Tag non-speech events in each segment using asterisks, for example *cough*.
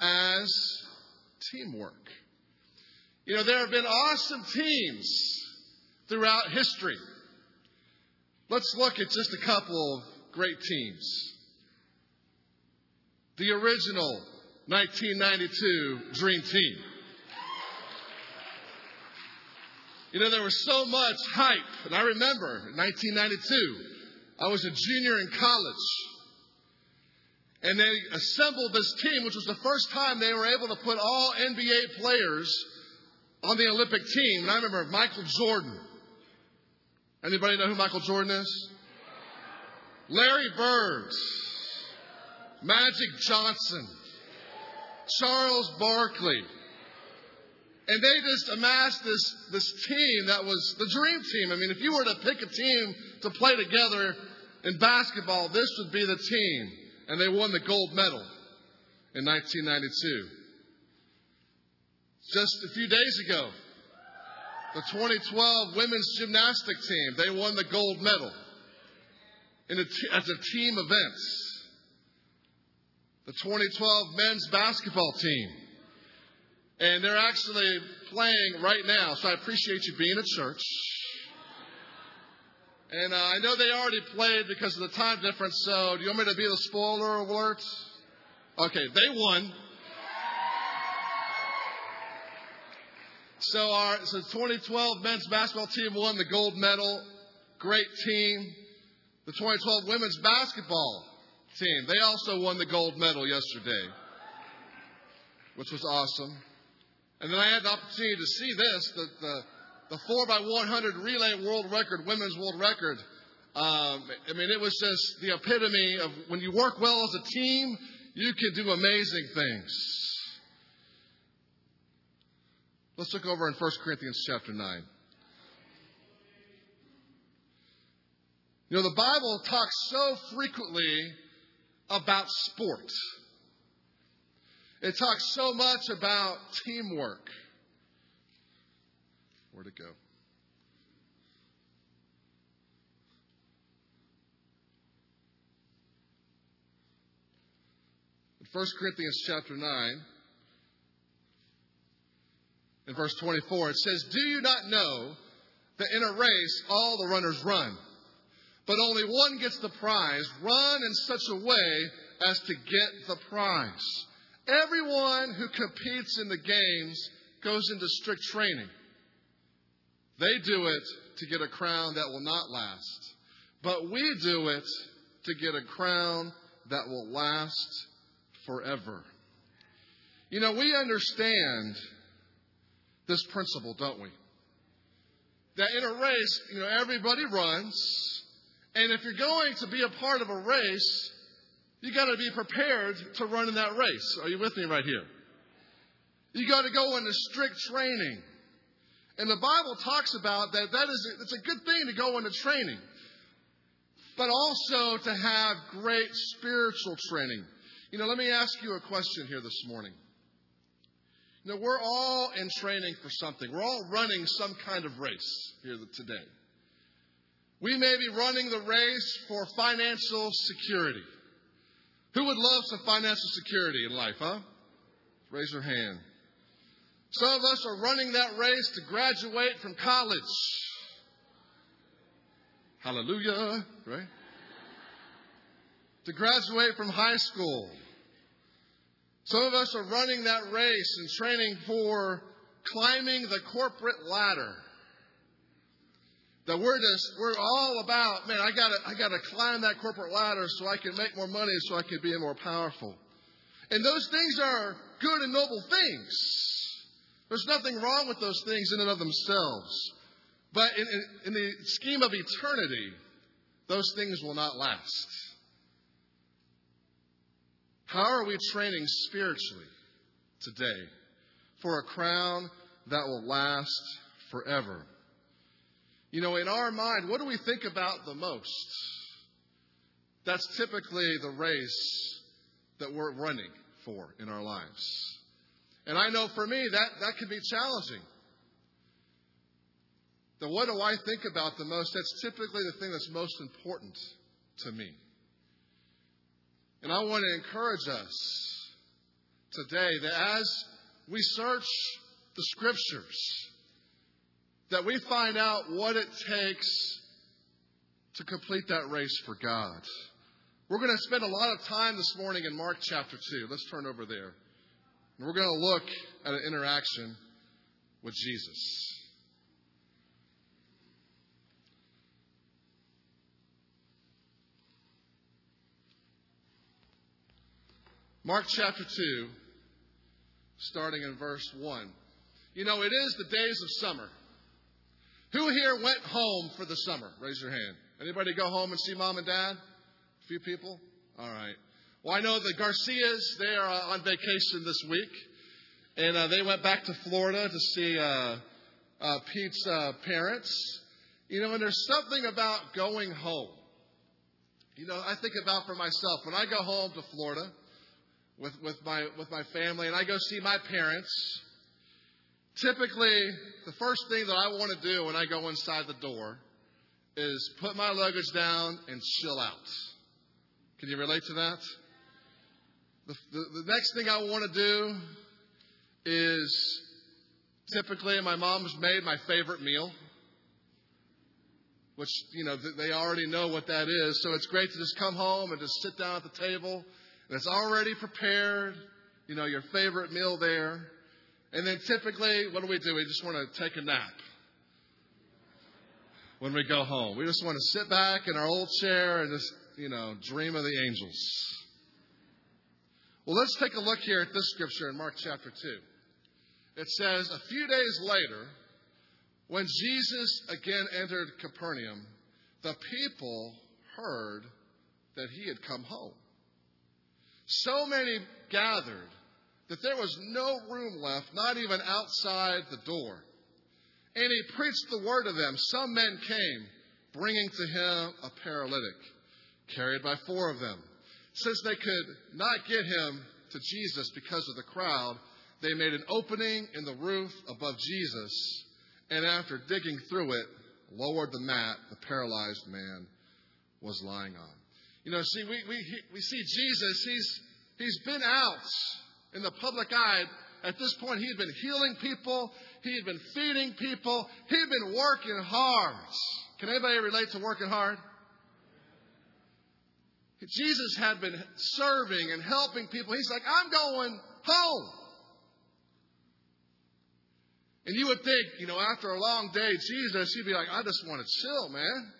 as teamwork. You know, there have been awesome teams throughout history. Let's look at just a couple of great teams. The original 1992 Dream Team. You know, there was so much hype, and I remember in 1992, I was a junior in college. And they assembled this team, which was the first time they were able to put all NBA players on the Olympic team. And I remember Michael Jordan. Anybody know who Michael Jordan is? Larry Bird. Magic Johnson. Charles Barkley. And they just amassed this, this team that was the dream team. I mean, if you were to pick a team to play together in basketball, this would be the team. And they won the gold medal in 1992. Just a few days ago, the 2012 women's gymnastic team, they won the gold medal in a t- as a team event. The 2012 men's basketball team. And they're actually playing right now, so I appreciate you being at church. And uh, I know they already played because of the time difference, so do you want me to be the spoiler alert? Okay, they won. So our so 2012 men's basketball team won the gold medal. Great team. The 2012 women's basketball team, they also won the gold medal yesterday, which was awesome. And then I had the opportunity to see this, the, the the 4 by 100 relay world record, women's world record. Um, I mean, it was just the epitome of when you work well as a team, you can do amazing things. Let's look over in 1 Corinthians chapter 9. You know, the Bible talks so frequently about sport. It talks so much about teamwork. Where'd go? In 1 Corinthians chapter 9, in verse 24, it says, Do you not know that in a race all the runners run, but only one gets the prize? Run in such a way as to get the prize. Everyone who competes in the games goes into strict training. They do it to get a crown that will not last. But we do it to get a crown that will last forever. You know, we understand this principle, don't we? That in a race, you know, everybody runs. And if you're going to be a part of a race, you got to be prepared to run in that race. Are you with me right here? You got to go into strict training. And the Bible talks about that that is it's a good thing to go into training, but also to have great spiritual training. You know, let me ask you a question here this morning. You know, we're all in training for something. We're all running some kind of race here today. We may be running the race for financial security. Who would love some financial security in life, huh? Raise your hand. Some of us are running that race to graduate from college. Hallelujah, right? to graduate from high school. Some of us are running that race and training for climbing the corporate ladder. That we're just, we're all about, man, I gotta, I gotta climb that corporate ladder so I can make more money, so I can be more powerful. And those things are good and noble things. There's nothing wrong with those things in and of themselves. But in, in, in the scheme of eternity, those things will not last. How are we training spiritually today for a crown that will last forever? You know, in our mind, what do we think about the most? That's typically the race that we're running for in our lives. And I know for me that, that can be challenging. The what do I think about the most? That's typically the thing that's most important to me. And I want to encourage us today that as we search the scriptures, that we find out what it takes to complete that race for God. We're going to spend a lot of time this morning in Mark chapter 2. Let's turn over there. And we're going to look at an interaction with Jesus. Mark chapter 2, starting in verse 1. You know, it is the days of summer. Who here went home for the summer? Raise your hand. Anybody go home and see mom and dad? A few people? All right. Well, I know the Garcias, they are uh, on vacation this week. And uh, they went back to Florida to see uh, uh, Pete's uh, parents. You know, and there's something about going home. You know, I think about for myself when I go home to Florida with, with, my, with my family and I go see my parents. Typically, the first thing that I want to do when I go inside the door is put my luggage down and chill out. Can you relate to that? The, the, the next thing I want to do is typically my mom's made my favorite meal, which, you know, they already know what that is. So it's great to just come home and just sit down at the table and it's already prepared, you know, your favorite meal there. And then typically, what do we do? We just want to take a nap when we go home. We just want to sit back in our old chair and just, you know, dream of the angels. Well, let's take a look here at this scripture in Mark chapter 2. It says, A few days later, when Jesus again entered Capernaum, the people heard that he had come home. So many gathered that there was no room left, not even outside the door. And he preached the word to them. Some men came, bringing to him a paralytic, carried by four of them. Since they could not get him to Jesus because of the crowd, they made an opening in the roof above Jesus, and after digging through it, lowered the mat the paralyzed man was lying on. You know, see, we, we, we see Jesus, he's, he's been out in the public eye. At this point, he had been healing people, he had been feeding people, he had been working hard. Can anybody relate to working hard? Jesus had been serving and helping people. He's like, I'm going home. And you would think, you know, after a long day, Jesus, he'd be like, I just want to chill, man.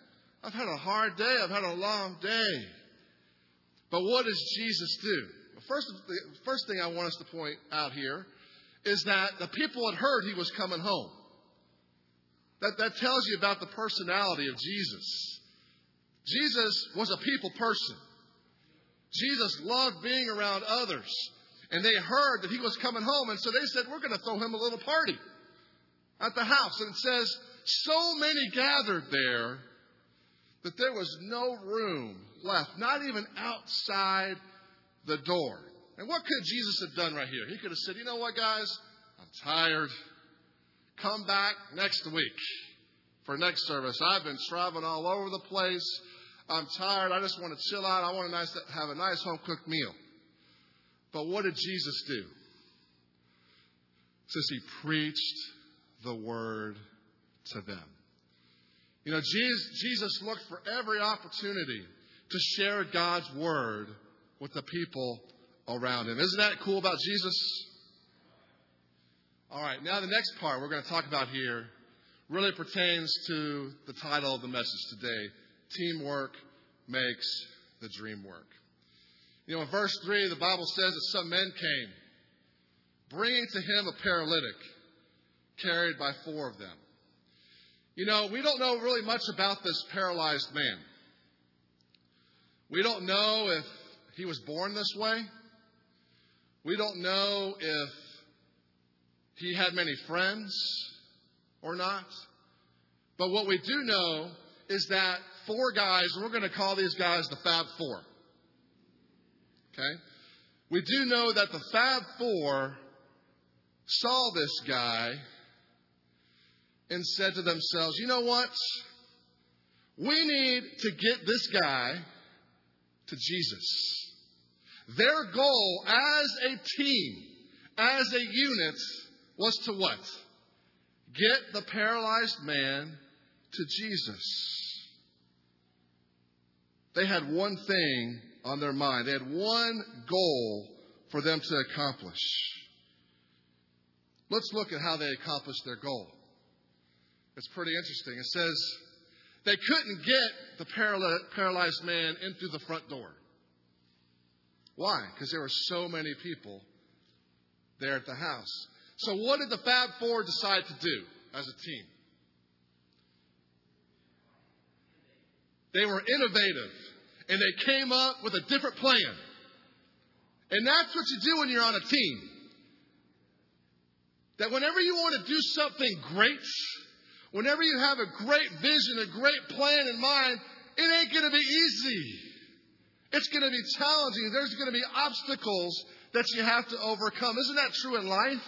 I've had a hard day. I've had a long day. But what does Jesus do? First, the first thing I want us to point out here is that the people had heard he was coming home. That, that tells you about the personality of Jesus. Jesus was a people person. Jesus loved being around others. And they heard that he was coming home, and so they said, We're going to throw him a little party at the house. And it says, So many gathered there that there was no room left, not even outside the door. And what could Jesus have done right here? He could have said, You know what, guys? I'm tired. Come back next week for next service. I've been traveling all over the place. I'm tired. I just want to chill out. I want to nice, have a nice home cooked meal. But what did Jesus do? Says he preached the word to them. You know, Jesus looked for every opportunity to share God's word with the people around him. Isn't that cool about Jesus? All right, now the next part we're going to talk about here really pertains to the title of the message today Teamwork Makes the Dream Work. You know, in verse 3, the Bible says that some men came, bringing to him a paralytic, carried by four of them. You know, we don't know really much about this paralyzed man. We don't know if he was born this way. We don't know if he had many friends or not. But what we do know is that four guys, and we're going to call these guys the Fab Four. Okay? We do know that the Fab Four saw this guy and said to themselves, you know what? We need to get this guy to Jesus. Their goal as a team, as a unit, was to what? Get the paralyzed man to Jesus. They had one thing on their mind. They had one goal for them to accomplish. Let's look at how they accomplished their goal. It's pretty interesting. It says they couldn't get the paralyzed man in through the front door. Why? Because there were so many people there at the house. So, what did the Fab Four decide to do as a team? They were innovative and they came up with a different plan. And that's what you do when you're on a team. That whenever you want to do something great, whenever you have a great vision, a great plan in mind, it ain't going to be easy. It's going to be challenging. There's going to be obstacles that you have to overcome. Isn't that true in life?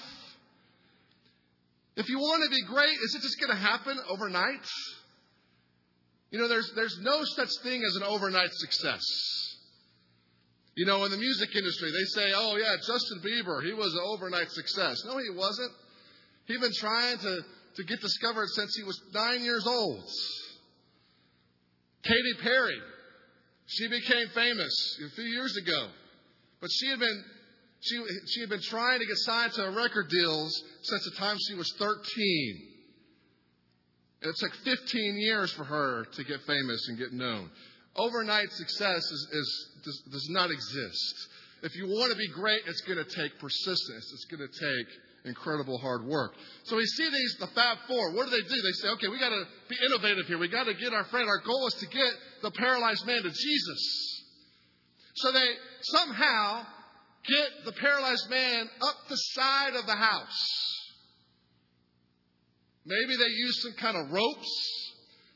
If you want to be great, is it just going to happen overnight? You know, there's, there's no such thing as an overnight success. You know, in the music industry, they say, oh, yeah, Justin Bieber, he was an overnight success. No, he wasn't. He'd been trying to, to get discovered since he was nine years old. Katy Perry, she became famous a few years ago. But she had been she, she had been trying to get signed to record deals since the time she was 13. It took 15 years for her to get famous and get known. Overnight success is, is, does, does not exist. If you want to be great, it's going to take persistence. It's going to take incredible hard work. So we see these, the Fab Four. What do they do? They say, okay, we got to be innovative here. We got to get our friend. Our goal is to get the paralyzed man to Jesus. So they somehow get the paralyzed man up the side of the house. Maybe they use some kind of ropes.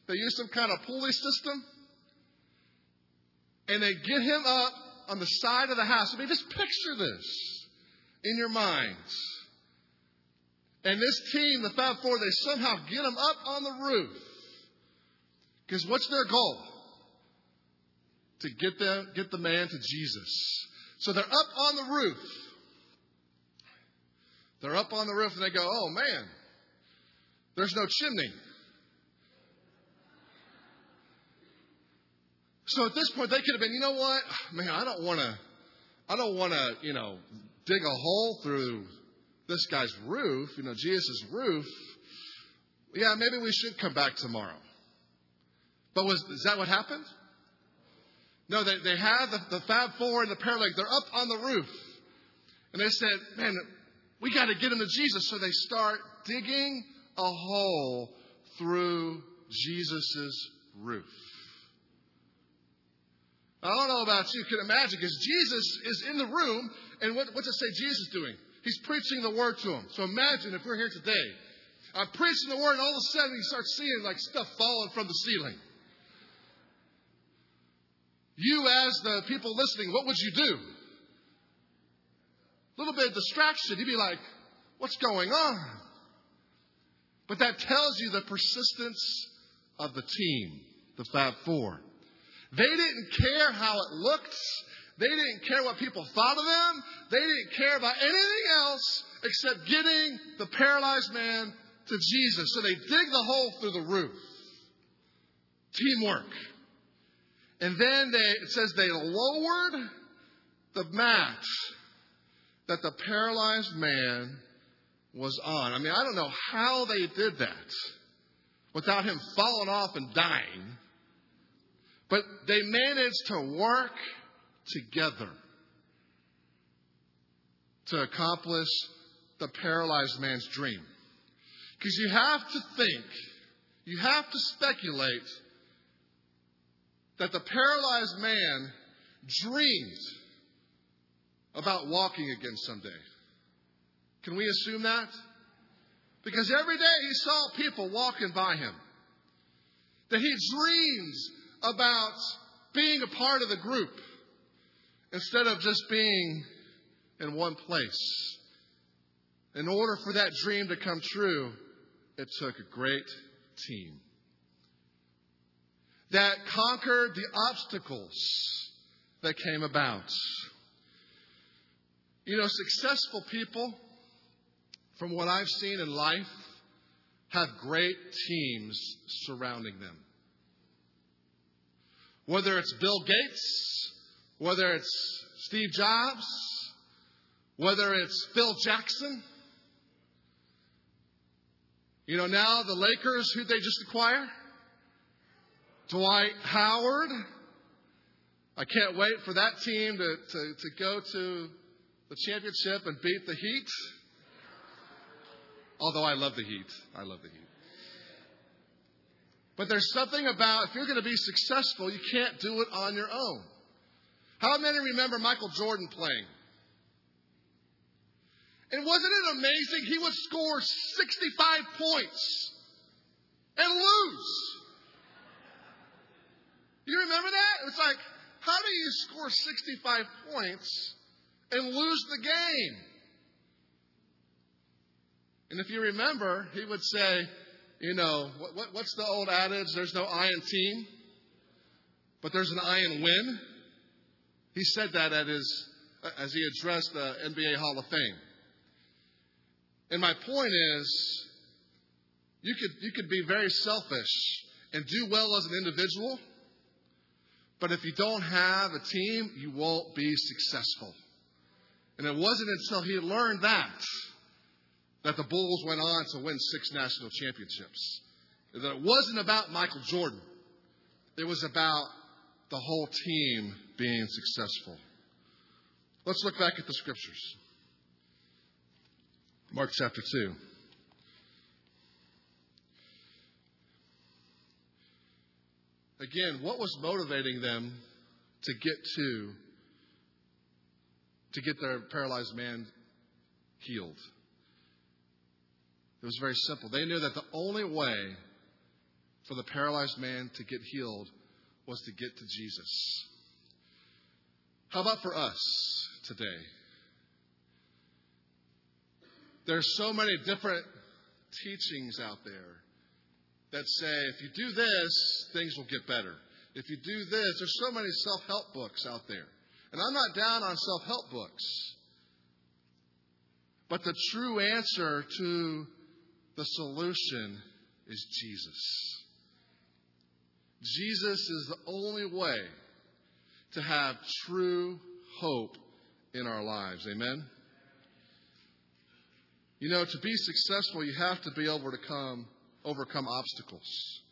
They use some kind of pulley system. And they get him up on the side of the house. I mean, just picture this in your minds. And this team, the Fab Four, they somehow get him up on the roof. Because what's their goal? To get the, get the man to Jesus. So they're up on the roof. They're up on the roof and they go, oh man, there's no chimney. So at this point, they could have been, you know what? *sighs* Man, I don't want to, I don't want to, you know, dig a hole through this guy's roof, you know, Jesus' roof. Yeah, maybe we should come back tomorrow. But was, is that what happened? No, they, they had the, the Fab Four and the paralytic. They're up on the roof. And they said, man, we got to get him to Jesus. So they start digging a hole through Jesus' roof. I don't know about you, you can imagine, because Jesus is in the room, and what, what's it say Jesus doing? He's preaching the word to him. So imagine if we're here today. I'm preaching the word, and all of a sudden you start seeing like stuff falling from the ceiling. You, as the people listening, what would you do? A little bit of distraction. You'd be like, what's going on? But that tells you the persistence of the team, the Fab Four. They didn't care how it looked. They didn't care what people thought of them. They didn't care about anything else except getting the paralyzed man to Jesus. So they dig the hole through the roof. Teamwork. And then they, it says they lowered the mat that the paralyzed man was on. I mean, I don't know how they did that without him falling off and dying, but they managed to work together to accomplish the paralyzed man's dream. Because you have to think, you have to speculate that the paralyzed man dreamed about walking again someday. Can we assume that? Because every day he saw people walking by him. That he dreams about being a part of the group instead of just being in one place. In order for that dream to come true, it took a great team that conquered the obstacles that came about. You know, successful people, from what I've seen in life, have great teams surrounding them. Whether it's Bill Gates, whether it's Steve Jobs, whether it's Phil Jackson. You know, now the Lakers, who they just acquire? Dwight Howard. I can't wait for that team to, to, to go to the championship and beat the Heat. Although I love the Heat. I love the Heat. But there's something about if you're going to be successful, you can't do it on your own. How many remember Michael Jordan playing? And wasn't it amazing? He would score 65 points and lose. You remember that? It's like, how do you score 65 points and lose the game? And if you remember, he would say, you know, what, what, what's the old adage? There's no I in team, but there's an I in win. He said that at his, as he addressed the NBA Hall of Fame. And my point is, you could, you could be very selfish and do well as an individual, but if you don't have a team, you won't be successful. And it wasn't until he learned that that the Bulls went on to win six national championships. That it wasn't about Michael Jordan. It was about the whole team being successful. Let's look back at the scriptures. Mark chapter 2. Again, what was motivating them to get to to get their paralyzed man healed? It was very simple. They knew that the only way for the paralyzed man to get healed was to get to Jesus. How about for us today? There's so many different teachings out there that say if you do this, things will get better. If you do this, there's so many self help books out there. And I'm not down on self help books. But the true answer to the solution is Jesus. Jesus is the only way to have true hope in our lives. Amen? You know, to be successful, you have to be able to come, overcome obstacles.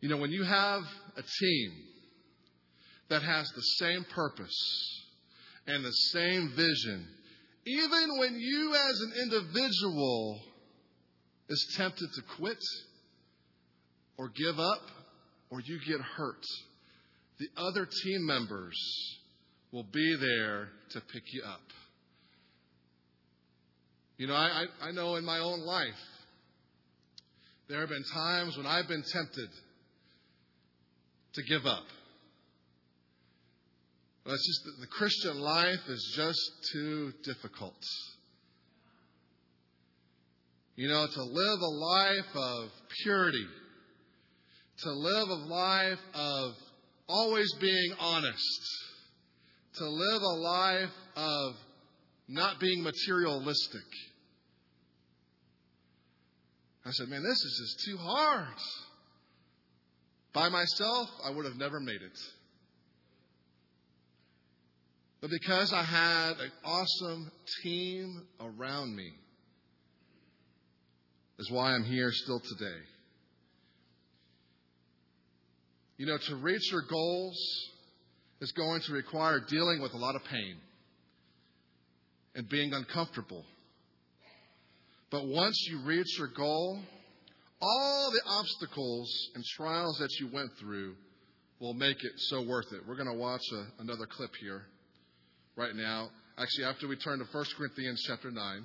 You know, when you have a team that has the same purpose and the same vision, even when you as an individual is tempted to quit or give up or you get hurt, the other team members will be there to pick you up. You know, I, I know in my own life, there have been times when I've been tempted to give up. But it's just that the Christian life is just too difficult. You know, to live a life of purity, to live a life of always being honest, to live a life of not being materialistic. I said, man, this is just too hard. By myself, I would have never made it. But because I had an awesome team around me, is why I'm here still today. You know, to reach your goals is going to require dealing with a lot of pain and being uncomfortable. But once you reach your goal, all the obstacles and trials that you went through will make it so worth it. We're going to watch a, another clip here right now. Actually, after we turn to 1 Corinthians chapter 9.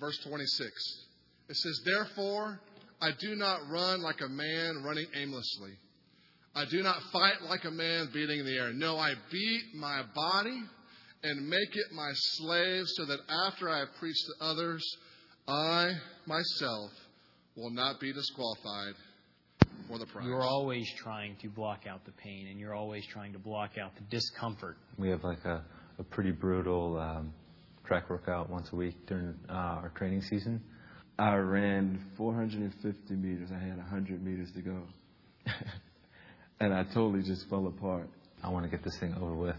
Verse 26. It says, Therefore, I do not run like a man running aimlessly. I do not fight like a man beating the air. No, I beat my body and make it my slave so that after I have preached to others, I myself will not be disqualified, for the prize. You're always trying to block out the pain, and you're always trying to block out the discomfort. We have like a, a pretty brutal um, track workout once a week during uh, our training season. I ran 450 meters. I had 100 meters to go. *laughs* and I totally just fell apart. I want to get this thing over with.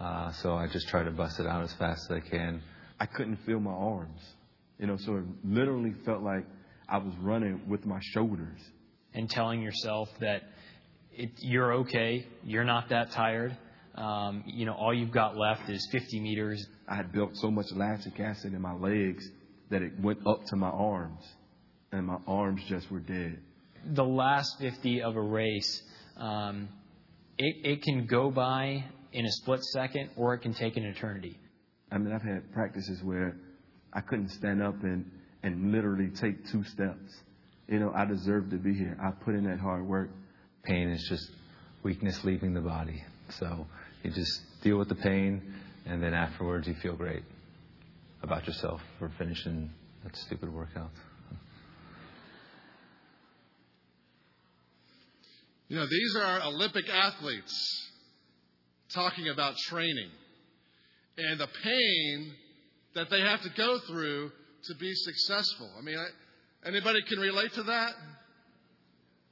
Uh, so I just try to bust it out as fast as I can. I couldn't feel my arms. You know, so it literally felt like I was running with my shoulders. And telling yourself that it, you're okay, you're not that tired. Um, you know, all you've got left is 50 meters. I had built so much lactic acid in my legs that it went up to my arms, and my arms just were dead. The last 50 of a race, um, it, it can go by in a split second, or it can take an eternity. I mean, I've had practices where I couldn't stand up and, and literally take two steps. You know, I deserve to be here. I put in that hard work. Pain is just weakness leaving the body. So you just deal with the pain, and then afterwards you feel great about yourself for finishing that stupid workout. You know, these are Olympic athletes talking about training and the pain that they have to go through to be successful. I mean, anybody can relate to that?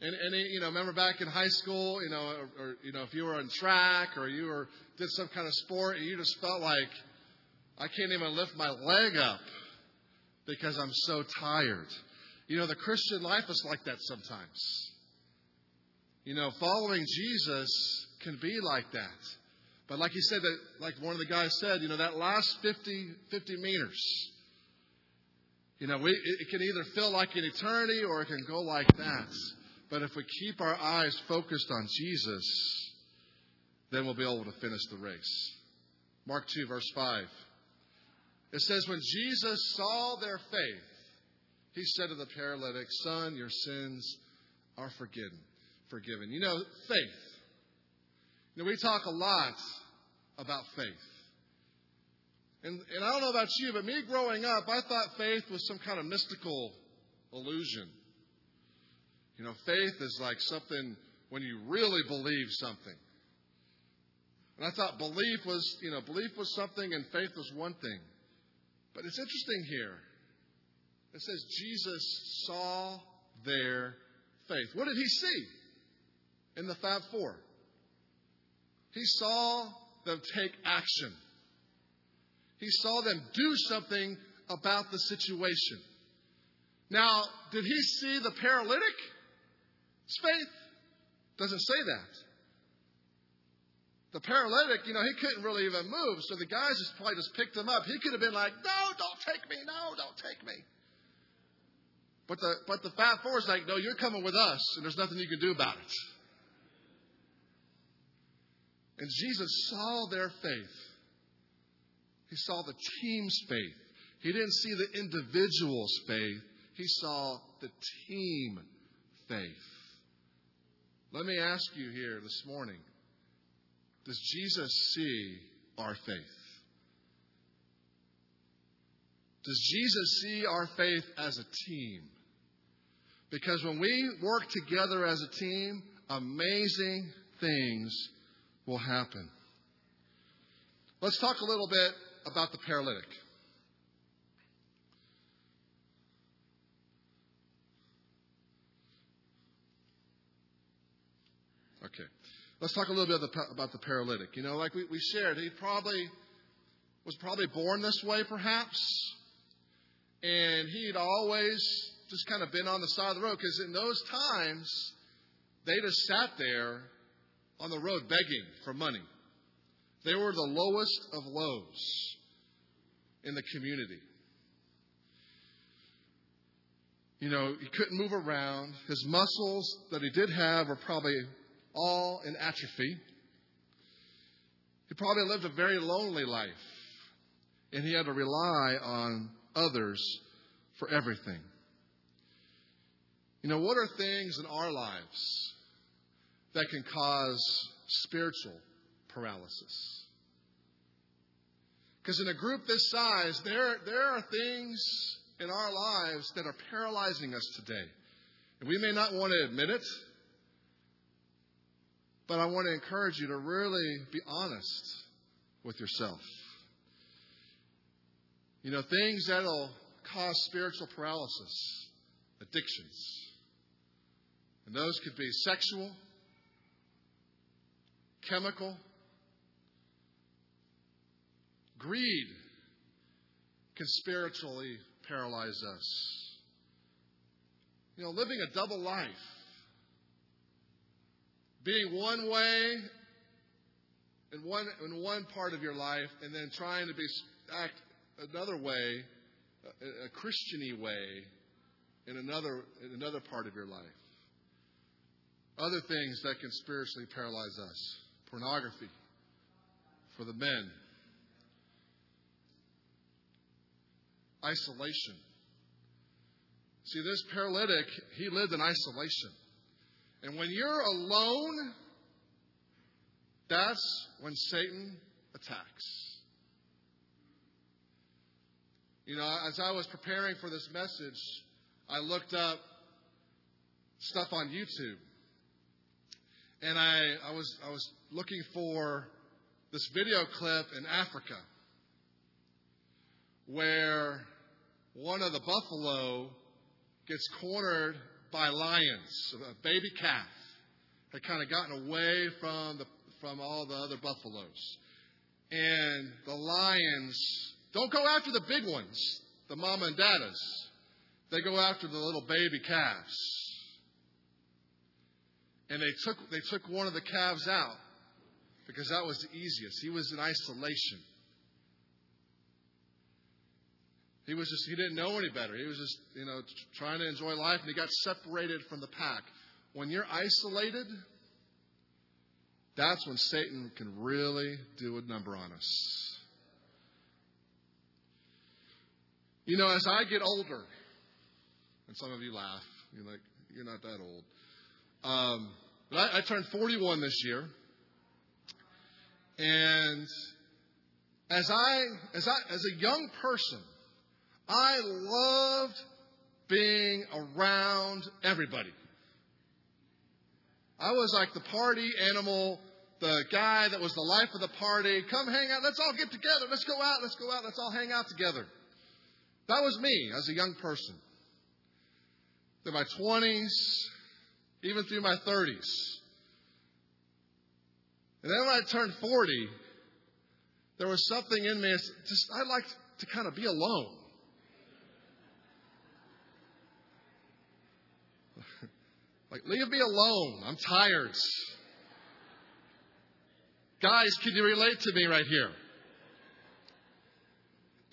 And any, you know, remember back in high school, you know, or, or you know, if you were on track or you were did some kind of sport, and you just felt like I can't even lift my leg up because I'm so tired. You know, the Christian life is like that sometimes. You know, following Jesus can be like that. But like he said, that like one of the guys said, you know, that last 50, 50 meters, you know, we, it can either feel like an eternity or it can go like that. But if we keep our eyes focused on Jesus, then we'll be able to finish the race. Mark 2, verse 5. It says, When Jesus saw their faith, he said to the paralytic, Son, your sins are forgiven. Forgiven. You know, faith. You know, we talk a lot about faith. And, and I don't know about you, but me growing up, I thought faith was some kind of mystical illusion. You know, faith is like something when you really believe something. And I thought belief was, you know, belief was something and faith was one thing. But it's interesting here. It says Jesus saw their faith. What did he see in the Fab Four? He saw them take action. He saw them do something about the situation. Now, did he see the paralytic's faith? Doesn't say that. The paralytic, you know, he couldn't really even move, so the guys just probably just picked him up. He could have been like, "No, don't take me! No, don't take me!" But the but the Fab Four is like, "No, you're coming with us, and there's nothing you can do about it." And Jesus saw their faith. He saw the team's faith. He didn't see the individual's faith. He saw the team faith. Let me ask you here this morning Does Jesus see our faith? Does Jesus see our faith as a team? Because when we work together as a team, amazing things will happen. Let's talk a little bit about the paralytic. Okay. Let's talk a little bit about the paralytic. You know, like we, we shared, he probably was probably born this way, perhaps. And he'd always just kind of been on the side of the road because in those times, they just sat there on the road begging for money. They were the lowest of lows in the community. You know, he couldn't move around. His muscles that he did have were probably all in atrophy. He probably lived a very lonely life, and he had to rely on others for everything. You know, what are things in our lives that can cause spiritual paralysis. Because in a group this size, there, there are things in our lives that are paralyzing us today. And we may not want to admit it, but I want to encourage you to really be honest with yourself. You know, things that'll cause spiritual paralysis, addictions. And those could be sexual, chemical, greed can spiritually paralyze us. You know, living a double life, being one way in one in one part of your life, and then trying to be act another way, a, a Christiany way, in another in another part of your life. Other things that can spiritually paralyze us: pornography for the men, isolation. See, this paralytic, he lived in isolation. And when you're alone, that's when Satan attacks. You know, as I was preparing for this message, I looked up stuff on YouTube. And I, I, was, I was looking for this video clip in Africa where one of the buffalo gets cornered by lions. A baby calf had kind of gotten away from the from all the other buffaloes. And the lions don't go after the big ones, the mama and daddas. They go after the little baby calves. And they took they took one of the calves out because that was the easiest. He was in isolation. He was just, he didn't know any better. He was just, you know, trying to enjoy life and he got separated from the pack. When you're isolated, that's when Satan can really do a number on us. You know, as I get older, and some of you laugh, you're like, you're not that old. Um, but I, I turned 41 this year. And as I, as I, as a young person, I loved being around everybody. I was like the party animal, the guy that was the life of the party. Come hang out. Let's all get together. Let's go out. Let's go out. Let's all hang out together. That was me as a young person. Through my 20s, even through my 30s. And then when I turned 40, there was something in me. Just I liked to kind of be alone. Like, leave me alone. I'm tired. Guys, can you relate to me right here?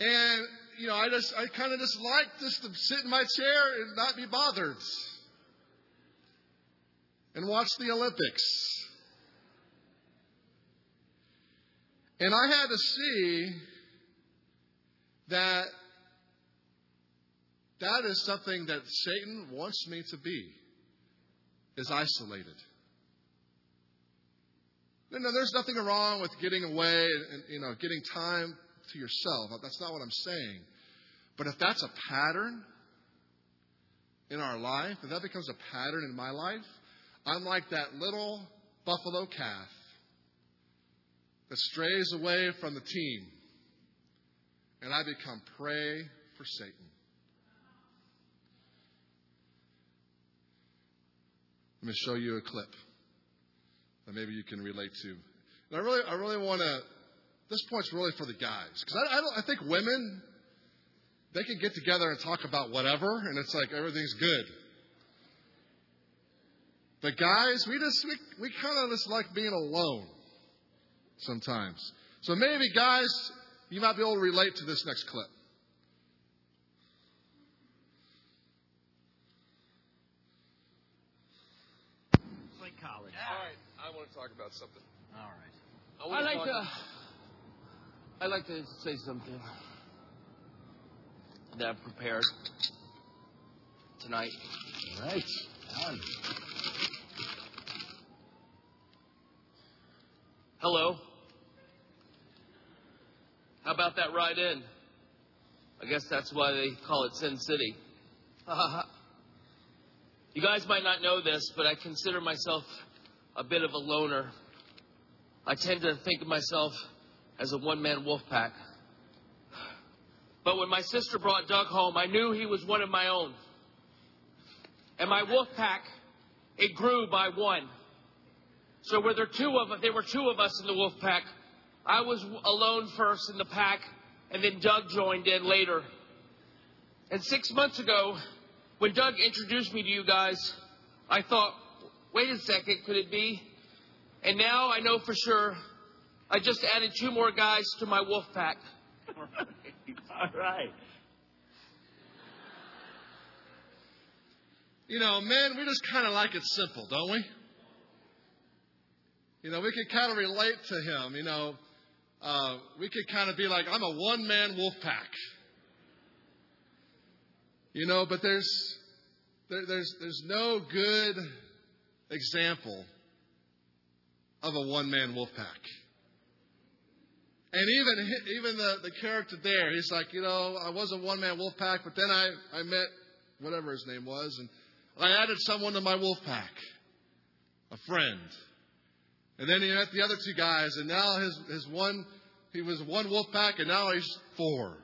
And, you know, I just, I kind of just like just to sit in my chair and not be bothered. And watch the Olympics. And I had to see that that is something that Satan wants me to be is isolated. No, no, there's nothing wrong with getting away and, you know, getting time to yourself. That's not what I'm saying. But if that's a pattern in our life, if that becomes a pattern in my life, I'm like that little buffalo calf that strays away from the team, and I become prey for Satan. Let me show you a clip that maybe you can relate to. And I really, I really want to. This point's really for the guys because I, I. I think women they can get together and talk about whatever, and it's like everything's good. But guys, we just we, we kind of just like being alone sometimes. So maybe guys, you might be able to relate to this next clip. Talk about something. All right. I, I like to. I like to say something that I've prepared tonight. All right. On. Hello. How about that ride in? I guess that's why they call it Sin City. *laughs* You guys might not know this, but I consider myself a bit of a loner. I tend to think of myself as a one man wolf pack. But when my sister brought Doug home, I knew he was one of my own. And my wolf pack, it grew by one. So were there two of us, there were two of us in the wolf pack. I was alone first in the pack, and then Doug joined in later. And six months ago, when Doug introduced me to you guys, I thought, wait a second, could it be? And now I know for sure I just added two more guys to my wolf pack. *laughs* All right. You know, men, we just kind of like it simple, don't we? You know, we can kind of relate to him. You know, uh, we could kind of be like, I'm a one man wolf pack. You know, but there's, there, there's, there's no good example of a one man wolf pack. And even even the, the character there, he's like, you know, I was a one man wolf pack, but then I, I met whatever his name was, and I added someone to my wolf pack, a friend. And then he met the other two guys, and now his, his one, he was one wolf pack, and now he's four.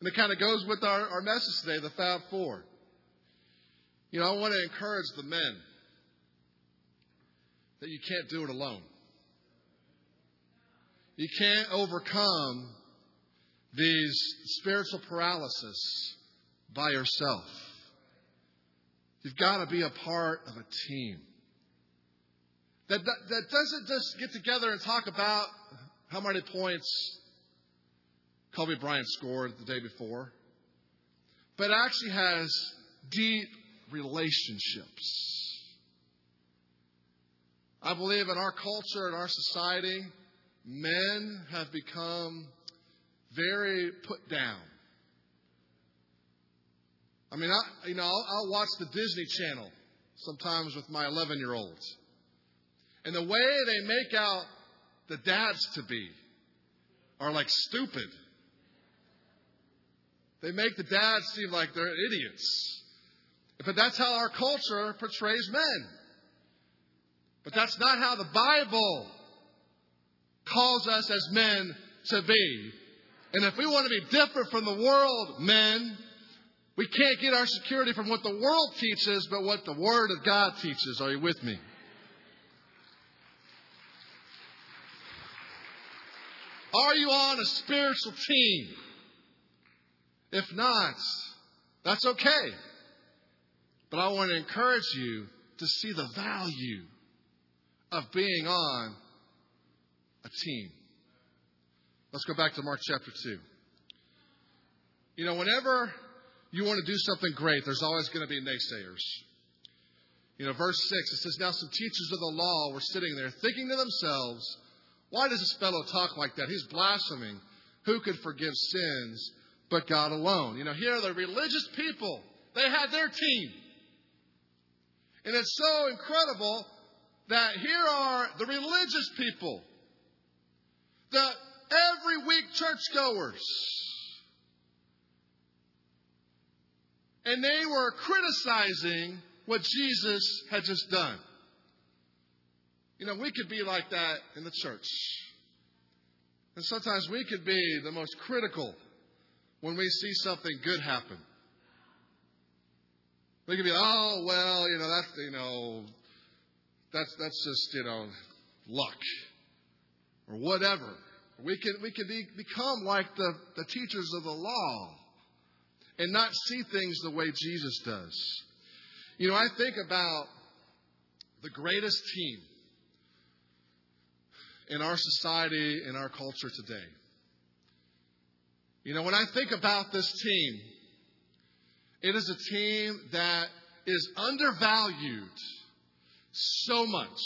And it kind of goes with our, our message today, the Fab Four. You know, I want to encourage the men that you can't do it alone. You can't overcome these spiritual paralysis by yourself. You've got to be a part of a team. That, that, that doesn't just get together and talk about how many points Kobe Bryant scored the day before, but actually has deep relationships. I believe in our culture, in our society, men have become very put down. I mean, I, you know, I'll, I'll watch the Disney Channel sometimes with my 11 year olds. And the way they make out the dads to be are like stupid. They make the dads seem like they're idiots. But that's how our culture portrays men. But that's not how the Bible calls us as men to be. And if we want to be different from the world, men, we can't get our security from what the world teaches, but what the Word of God teaches. Are you with me? Are you on a spiritual team? If not, that's okay. But I want to encourage you to see the value of being on a team. Let's go back to Mark chapter 2. You know, whenever you want to do something great, there's always going to be naysayers. You know, verse 6, it says, Now some teachers of the law were sitting there thinking to themselves, Why does this fellow talk like that? He's blaspheming. Who could forgive sins but God alone? You know, here are the religious people. They had their team. And it's so incredible that here are the religious people the every week churchgoers. And they were criticizing what Jesus had just done. You know, we could be like that in the church. And sometimes we could be the most critical when we see something good happen. We could be, oh well, you know, that's you know, that's that's just you know, luck or whatever. We can, we can be, become like the, the teachers of the law and not see things the way Jesus does. You know, I think about the greatest team in our society, in our culture today. You know, when I think about this team, it is a team that is undervalued so much.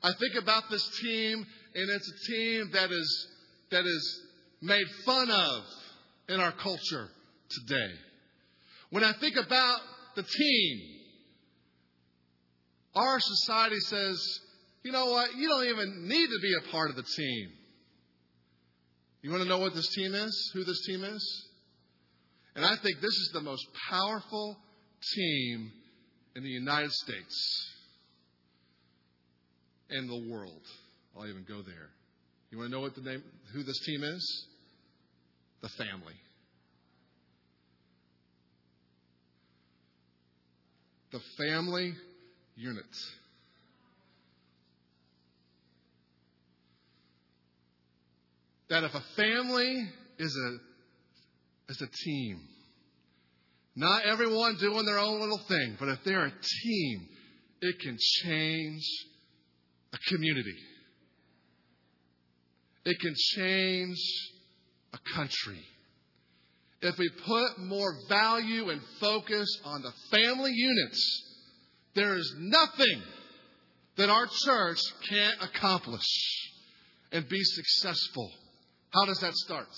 I think about this team and it's a team that is, that is made fun of in our culture today. When I think about the team, our society says, you know what, you don't even need to be a part of the team. You want to know what this team is? Who this team is? And I think this is the most powerful team in the United States and the world. I'll even go there. You want to know what the name, who this team is? The family. The family unit. That if a family is a, is a team, not everyone doing their own little thing, but if they're a team, it can change a community. It can change a country. If we put more value and focus on the family units, there is nothing that our church can't accomplish and be successful. How does that start?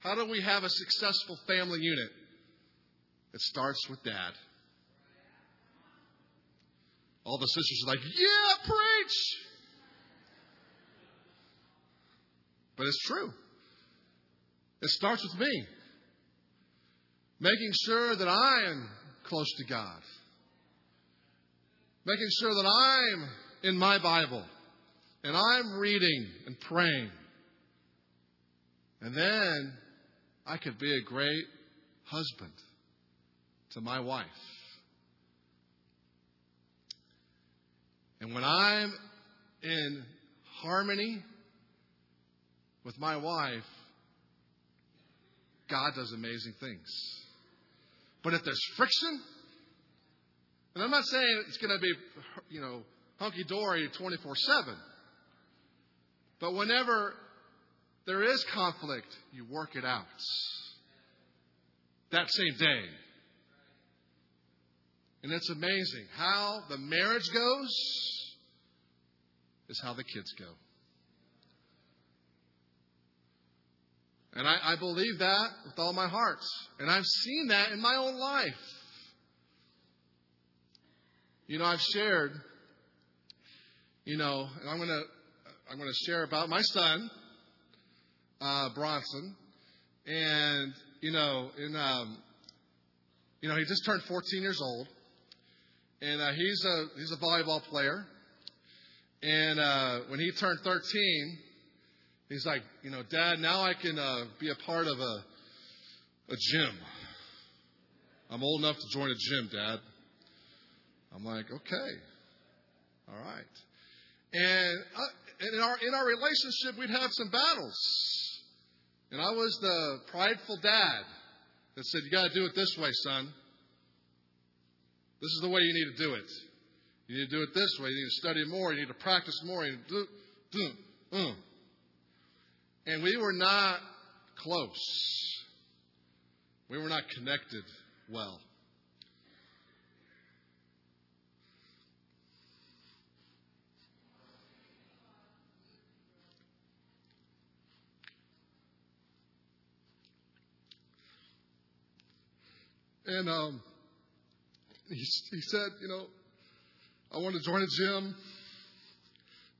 How do we have a successful family unit? It starts with dad. All the sisters are like, yeah, preach. But it's true. It starts with me. Making sure that I am close to God. Making sure that I'm in my Bible and I'm reading and praying. And then I could be a great husband to my wife. And when I'm in harmony with my wife, God does amazing things. But if there's friction, and I'm not saying it's going to be, you know, hunky dory 24 7, but whenever there is conflict, you work it out that same day. And it's amazing how the marriage goes is how the kids go. And I, I, believe that with all my heart. And I've seen that in my own life. You know, I've shared, you know, and I'm to I'm to share about my son, uh, Bronson. And, you know, in, um, you know, he just turned 14 years old. And uh, he's, a, he's a volleyball player. And uh, when he turned 13, He's like, you know, Dad, now I can uh, be a part of a, a gym. I'm old enough to join a gym, Dad. I'm like, okay, all right. And uh, in our in our relationship, we'd have some battles, and I was the prideful dad that said, "You got to do it this way, son. This is the way you need to do it. You need to do it this way. You need to study more. You need to practice more. You need to do, do. And we were not close. We were not connected well. And um, he, he said, you know, I want to join a gym.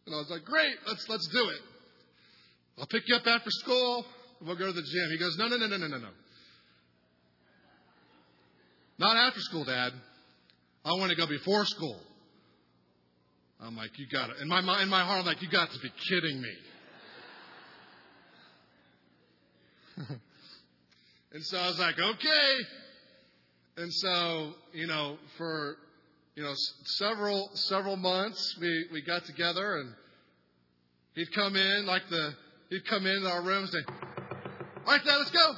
And I was like, great, let's, let's do it. I'll pick you up after school. We'll go to the gym. He goes, No, no, no, no, no, no, no. Not after school, Dad. I want to go before school. I'm like, You got it. In my, in my heart, I'm like, You got to be kidding me. *laughs* and so I was like, Okay. And so, you know, for you know several several months, we we got together and he'd come in like the He'd come into our room and say, All right, Dad, let's go.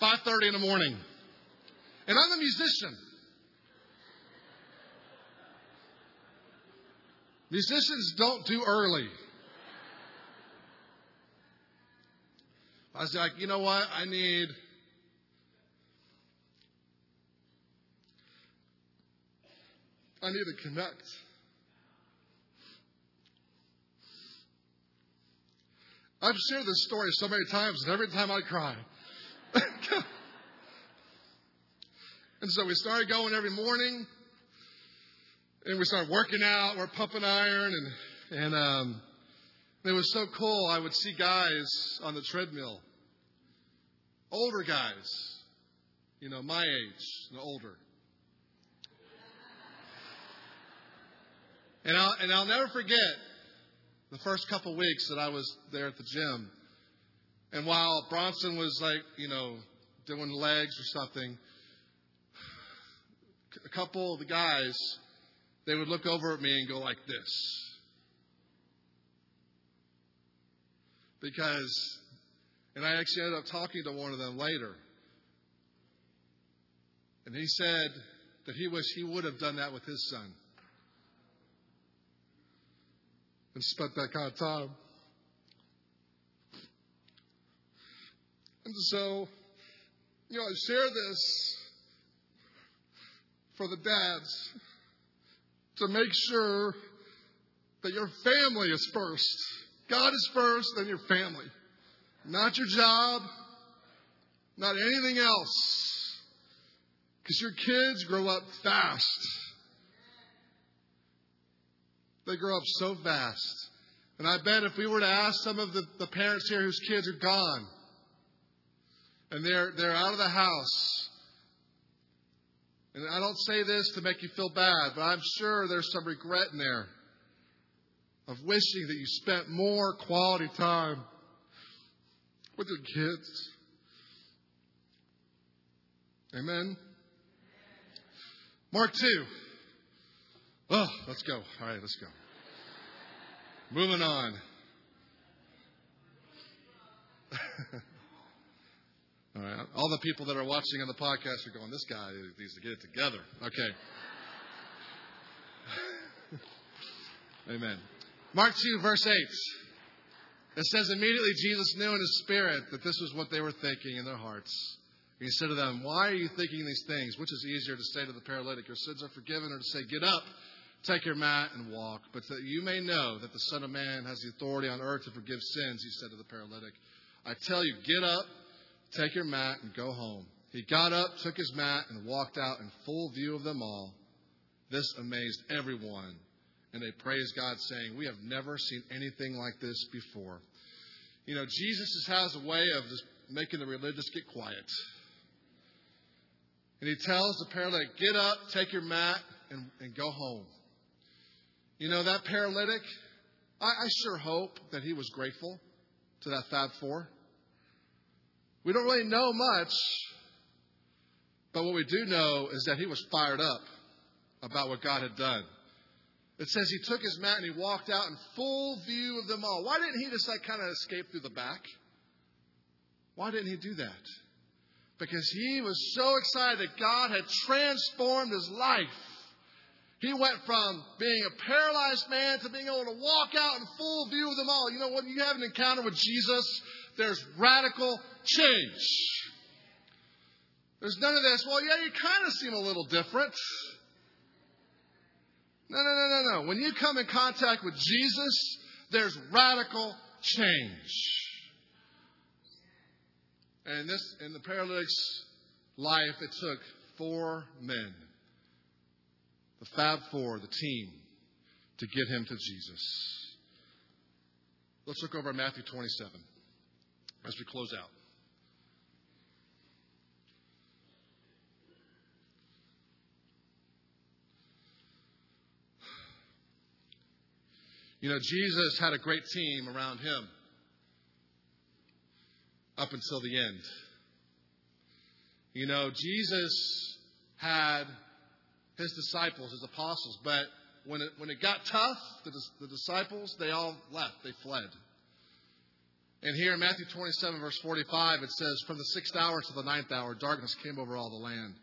5.30 in the morning. And I'm a musician. Musicians don't do early. I was like, you know what? I need. I need to connect. I've shared this story so many times, and every time I cry. *laughs* and so we started going every morning, and we started working out. We're pumping iron, and and um, it was so cool. I would see guys on the treadmill, older guys, you know, my age and older. And I'll, and I'll never forget the first couple weeks that I was there at the gym. And while Bronson was like, you know, doing legs or something, a couple of the guys, they would look over at me and go like this. Because, and I actually ended up talking to one of them later. And he said that he wished he would have done that with his son. And spent that kind of time. And so, you know, I share this for the dads to make sure that your family is first. God is first, then your family. Not your job, not anything else. Because your kids grow up fast. They grow up so fast. And I bet if we were to ask some of the, the parents here whose kids are gone, and they're, they're out of the house, and I don't say this to make you feel bad, but I'm sure there's some regret in there of wishing that you spent more quality time with your kids. Amen. Mark 2. Oh, let's go. All right, let's go. Moving on. *laughs* All right. All the people that are watching on the podcast are going, this guy needs to get it together. Okay. *laughs* Amen. Mark 2, verse 8. It says, Immediately Jesus knew in his spirit that this was what they were thinking in their hearts. He said to them, Why are you thinking these things? Which is easier to say to the paralytic, Your sins are forgiven, or to say, Get up, take your mat, and walk? But that you may know that the Son of Man has the authority on earth to forgive sins, he said to the paralytic. I tell you, get up, take your mat, and go home. He got up, took his mat, and walked out in full view of them all. This amazed everyone and they praised God, saying, We have never seen anything like this before. You know, Jesus has a way of just making the religious get quiet. And he tells the paralytic, Get up, take your mat, and, and go home. You know, that paralytic, I, I sure hope that he was grateful to that Fab Four. We don't really know much, but what we do know is that he was fired up about what God had done. It says he took his mat and he walked out in full view of them all. Why didn't he just like kind of escape through the back? Why didn't he do that? Because he was so excited that God had transformed his life. He went from being a paralyzed man to being able to walk out in full view of them all. You know, when you have an encounter with Jesus, there's radical change. There's none of this, well, yeah, you kind of seem a little different. No, no, no, no, no. When you come in contact with Jesus, there's radical change. And this in the paralytic's life, it took four men, the Fab Four, the team, to get him to Jesus. Let's look over at Matthew 27 as we close out. You know, Jesus had a great team around him up until the end. You know, Jesus had his disciples, his apostles, but when it, when it got tough, the, the disciples, they all left, they fled. And here in Matthew 27, verse 45, it says, From the sixth hour to the ninth hour, darkness came over all the land.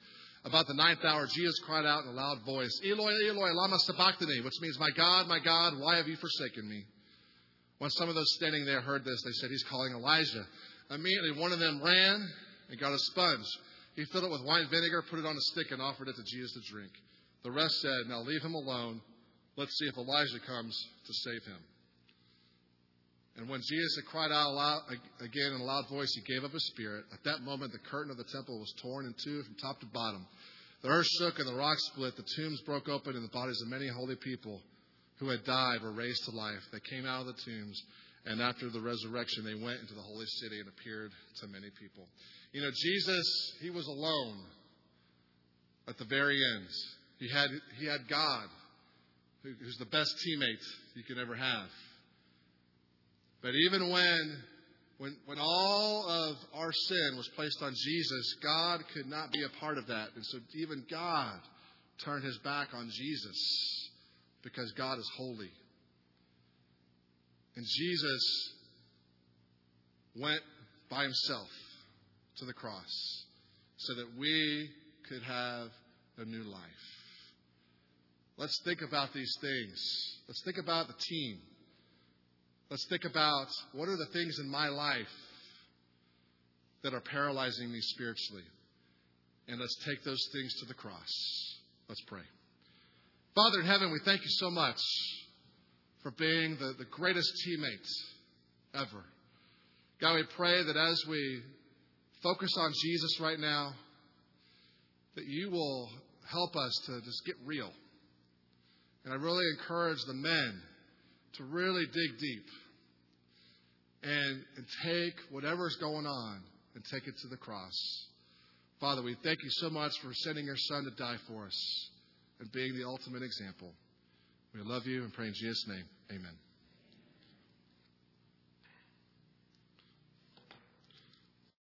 About the ninth hour, Jesus cried out in a loud voice, Eloi, Eloi, lama sabachthani, which means, My God, my God, why have you forsaken me? When some of those standing there heard this, they said, He's calling Elijah. Immediately, one of them ran and got a sponge. He filled it with wine vinegar, put it on a stick, and offered it to Jesus to drink. The rest said, Now leave him alone. Let's see if Elijah comes to save him. And when Jesus had cried out again in a loud voice, he gave up his spirit. At that moment, the curtain of the temple was torn in two from top to bottom. The earth shook and the rocks split. The tombs broke open, and the bodies of many holy people who had died were raised to life. They came out of the tombs, And after the resurrection, they went into the holy city and appeared to many people. You know, Jesus, he was alone at the very end. He had, he had God, who's the best teammate you can ever have. But even when, when, when all of our sin was placed on Jesus, God could not be a part of that. And so even God turned his back on Jesus because God is holy. And Jesus went by himself to the cross so that we could have a new life. Let's think about these things. Let's think about the team. Let's think about what are the things in my life that are paralyzing me spiritually. And let's take those things to the cross. Let's pray. Father in heaven, we thank you so much for being the, the greatest teammate ever. God, we pray that as we focus on Jesus right now, that you will help us to just get real. And I really encourage the men to really dig deep and, and take whatever's going on and take it to the cross. Father, we thank you so much for sending your son to die for us and being the ultimate example. We love you and pray in Jesus' name. Amen.